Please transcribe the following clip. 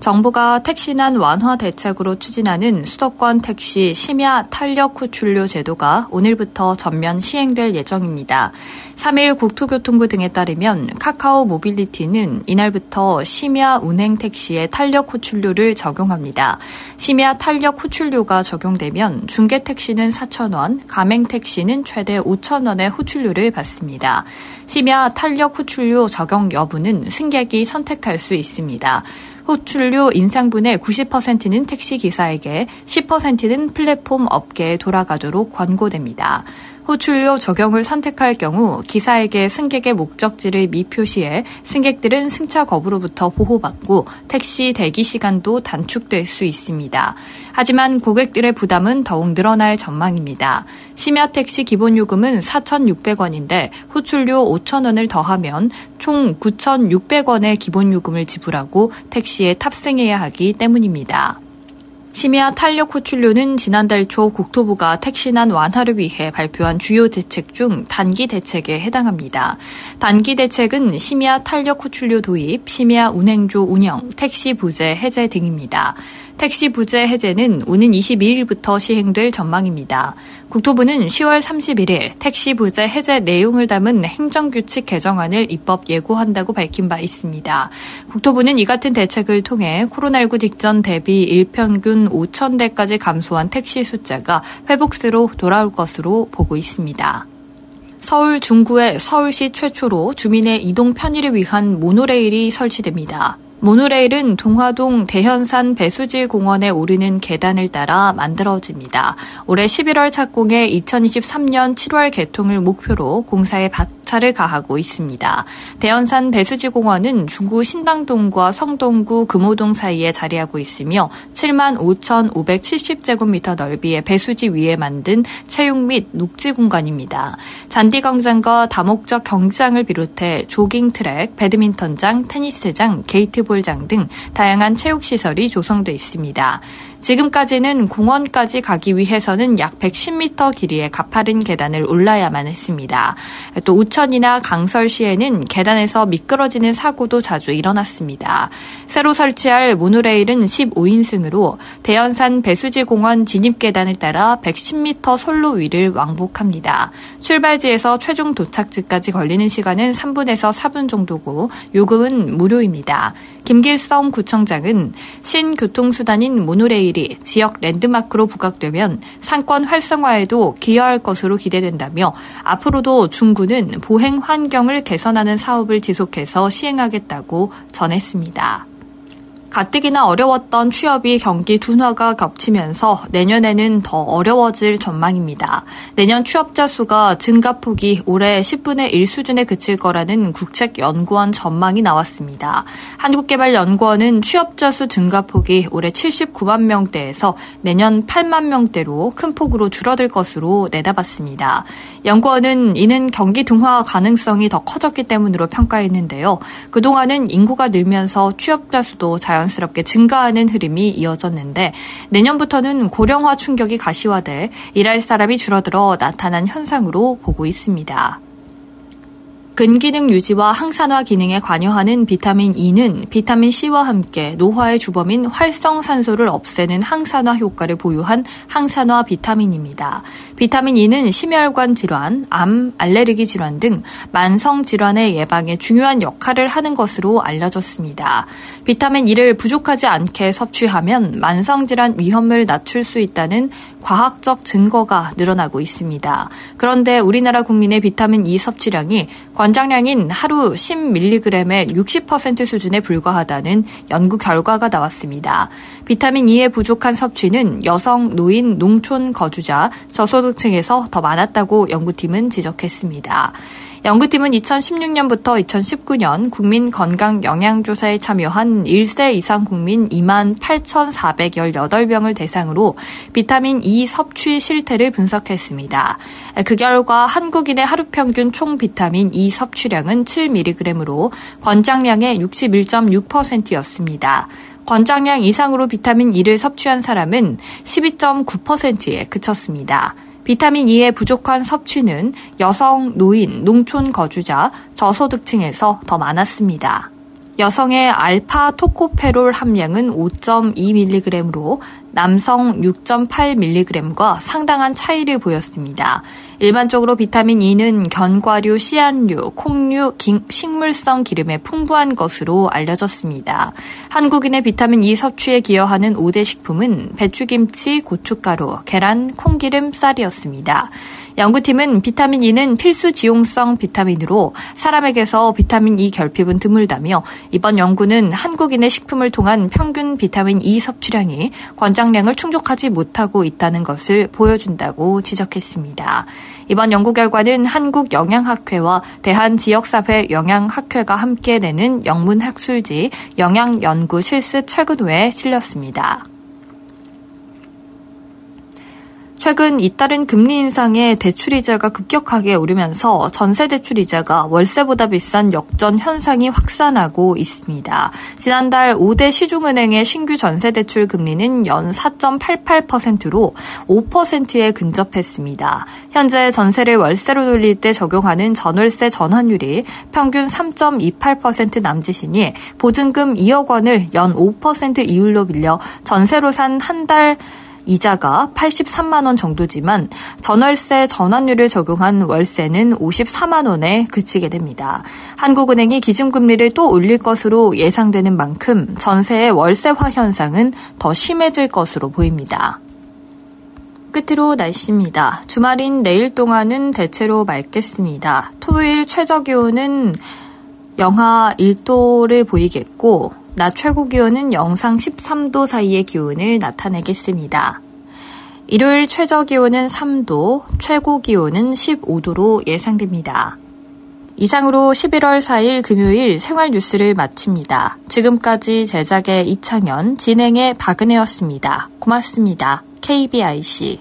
정부가 택시난 완화 대책으로 추진하는 수도권 택시 심야 탄력 후출료 제도가 오늘부터 전면 시행될 예정입니다. 3일 국토교통부 등에 따르면 카카오 모빌리티는 이날부터 심야 운행 택시에 탄력 후출료를 적용합니다. 심야 탄력 후출료가 적용되면 중개 택시는 4,000원, 가맹 택시는 최대 5,000원의 후출료를 받습니다. 심야 탄력 후출료 적용 여부는 승객이 선택할 수 있습니다. 호출료 인상분의 90%는 택시기사에게 10%는 플랫폼 업계에 돌아가도록 권고됩니다. 호출료 적용을 선택할 경우 기사에게 승객의 목적지를 미표시해 승객들은 승차 거부로부터 보호받고 택시 대기 시간도 단축될 수 있습니다. 하지만 고객들의 부담은 더욱 늘어날 전망입니다. 심야 택시 기본 요금은 4,600원인데 호출료 5,000원을 더하면 총 9,600원의 기본 요금을 지불하고 택시 에 탑승해야 하기 때문입니다. 심야 탄력 호출료는 지난달 초 국토부가 택시난 완화를 위해 발표한 주요 대책 중 단기 대책에 해당합니다. 단기 대책은 심야 탄력 호출료 도입, 심야 운행조 운영, 택시 부재 해제 등입니다. 택시 부재 해제는 오는 22일부터 시행될 전망입니다. 국토부는 10월 31일 택시 부재 해제 내용을 담은 행정규칙 개정안을 입법 예고한다고 밝힌 바 있습니다. 국토부는 이 같은 대책을 통해 코로나19 직전 대비 일평균 5천 대까지 감소한 택시 숫자가 회복세로 돌아올 것으로 보고 있습니다. 서울 중구에 서울시 최초로 주민의 이동 편의를 위한 모노레일이 설치됩니다. 모노레일은 동화동 대현산 배수지 공원에 오르는 계단을 따라 만들어집니다. 올해 11월 착공해 2023년 7월 개통을 목표로 공사에 박차를 가하고 있습니다. 대현산 배수지 공원은 중구 신당동과 성동구 금호동 사이에 자리하고 있으며 7만 5,570제곱미터 넓이의 배수지 위에 만든 체육 및 녹지 공간입니다. 잔디 광장과 다목적 경기장을 비롯해 조깅 트랙, 배드민턴장, 테니스장, 게이트볼 홀장 등 다양한 체육시설이 조성돼 있습니다. 지금까지는 공원까지 가기 위해서는 약 110m 길이의 가파른 계단을 올라야만 했습니다. 또 우천이나 강설시에는 계단에서 미끄러지는 사고도 자주 일어났습니다. 새로 설치할 모노레일은 15인승으로 대연산 배수지 공원 진입 계단을 따라 110m 솔로 위를 왕복합니다. 출발지에서 최종 도착지까지 걸리는 시간은 3분에서 4분 정도고 요금은 무료입니다. 김길성 구청장은 신교통수단인 모노레일이 지역 랜드마크로 부각되면 상권 활성화에도 기여할 것으로 기대된다며 앞으로도 중구는 보행 환경을 개선하는 사업을 지속해서 시행하겠다고 전했습니다. 가뜩이나 어려웠던 취업이 경기 둔화가 겹치면서 내년에는 더 어려워질 전망입니다. 내년 취업자 수가 증가폭이 올해 10분의 1 수준에 그칠 거라는 국책연구원 전망이 나왔습니다. 한국개발연구원은 취업자 수 증가폭이 올해 79만 명대에서 내년 8만 명대로 큰 폭으로 줄어들 것으로 내다봤습니다. 연구원은 이는 경기 둔화 가능성이 더 커졌기 때문으로 평가했는데요. 그동안은 인구가 늘면서 취업자 수도 자연 자연스럽게 증가하는 흐름이 이어졌는데 내년부터는 고령화 충격이 가시화돼 일할 사람이 줄어들어 나타난 현상으로 보고 있습니다. 근기능 유지와 항산화 기능에 관여하는 비타민 E는 비타민 C와 함께 노화의 주범인 활성산소를 없애는 항산화 효과를 보유한 항산화 비타민입니다. 비타민 E는 심혈관 질환, 암, 알레르기 질환 등 만성 질환의 예방에 중요한 역할을 하는 것으로 알려졌습니다. 비타민 E를 부족하지 않게 섭취하면 만성 질환 위험을 낮출 수 있다는 과학적 증거가 늘어나고 있습니다. 그런데 우리나라 국민의 비타민 E 섭취량이 권장량인 하루 10mg의 60% 수준에 불과하다는 연구 결과가 나왔습니다. 비타민 E의 부족한 섭취는 여성, 노인, 농촌 거주자, 저소득층에서 더 많았다고 연구팀은 지적했습니다. 연구팀은 2016년부터 2019년 국민 건강 영양조사에 참여한 1세 이상 국민 2만 8,418명을 대상으로 비타민 E 섭취 실태를 분석했습니다. 그 결과 한국인의 하루 평균 총 비타민 E 섭취량은 7mg으로 권장량의 61.6%였습니다. 권장량 이상으로 비타민 E를 섭취한 사람은 12.9%에 그쳤습니다. 비타민 E의 부족한 섭취는 여성, 노인, 농촌 거주자, 저소득층에서 더 많았습니다. 여성의 알파 토코페롤 함량은 5.2mg으로 남성 6.8mg과 상당한 차이를 보였습니다. 일반적으로 비타민 E는 견과류, 씨앗류, 콩류, 식물성 기름에 풍부한 것으로 알려졌습니다. 한국인의 비타민 E 섭취에 기여하는 5대 식품은 배추김치, 고춧가루, 계란, 콩기름, 쌀이었습니다. 연구팀은 비타민 E는 필수 지용성 비타민으로 사람에게서 비타민 E 결핍은 드물다며 이번 연구는 한국인의 식품을 통한 평균 비타민 E 섭취량이 권장 량을 충족하지 못하고 있다는 것을 보여준다고 지적했습니다. 이번 연구 결과는 한국영양학회와 대한지역사회 영양학회가 함께 내는 영문학술지 영양연구 실습 최근호에 실렸습니다. 최근 잇따른 금리 인상에 대출 이자가 급격하게 오르면서 전세 대출 이자가 월세보다 비싼 역전 현상이 확산하고 있습니다. 지난달 5대 시중은행의 신규 전세 대출 금리는 연 4.88%로 5%에 근접했습니다. 현재 전세를 월세로 돌릴 때 적용하는 전월세 전환율이 평균 3.28% 남짓이니 보증금 2억 원을 연 5% 이율로 빌려 전세로 산 한 달 이자가 83만 원 정도지만 전월세 전환율을 적용한 월세는 54만 원에 그치게 됩니다. 한국은행이 기준금리를 또 올릴 것으로 예상되는 만큼 전세의 월세화 현상은 더 심해질 것으로 보입니다. 끝으로 날씨입니다. 주말인 내일 동안은 대체로 맑겠습니다. 토요일 최저 기온은 영하 1도를 보이겠고 낮 최고 기온은 영상 13도 사이의 기온을 나타내겠습니다. 일요일 최저 기온은 3도, 최고 기온은 15도로 예상됩니다. 이상으로 11월 4일 금요일 생활 뉴스를 마칩니다. 지금까지 제작의 이창현, 진행의 박은혜였습니다. 고맙습니다. KBIC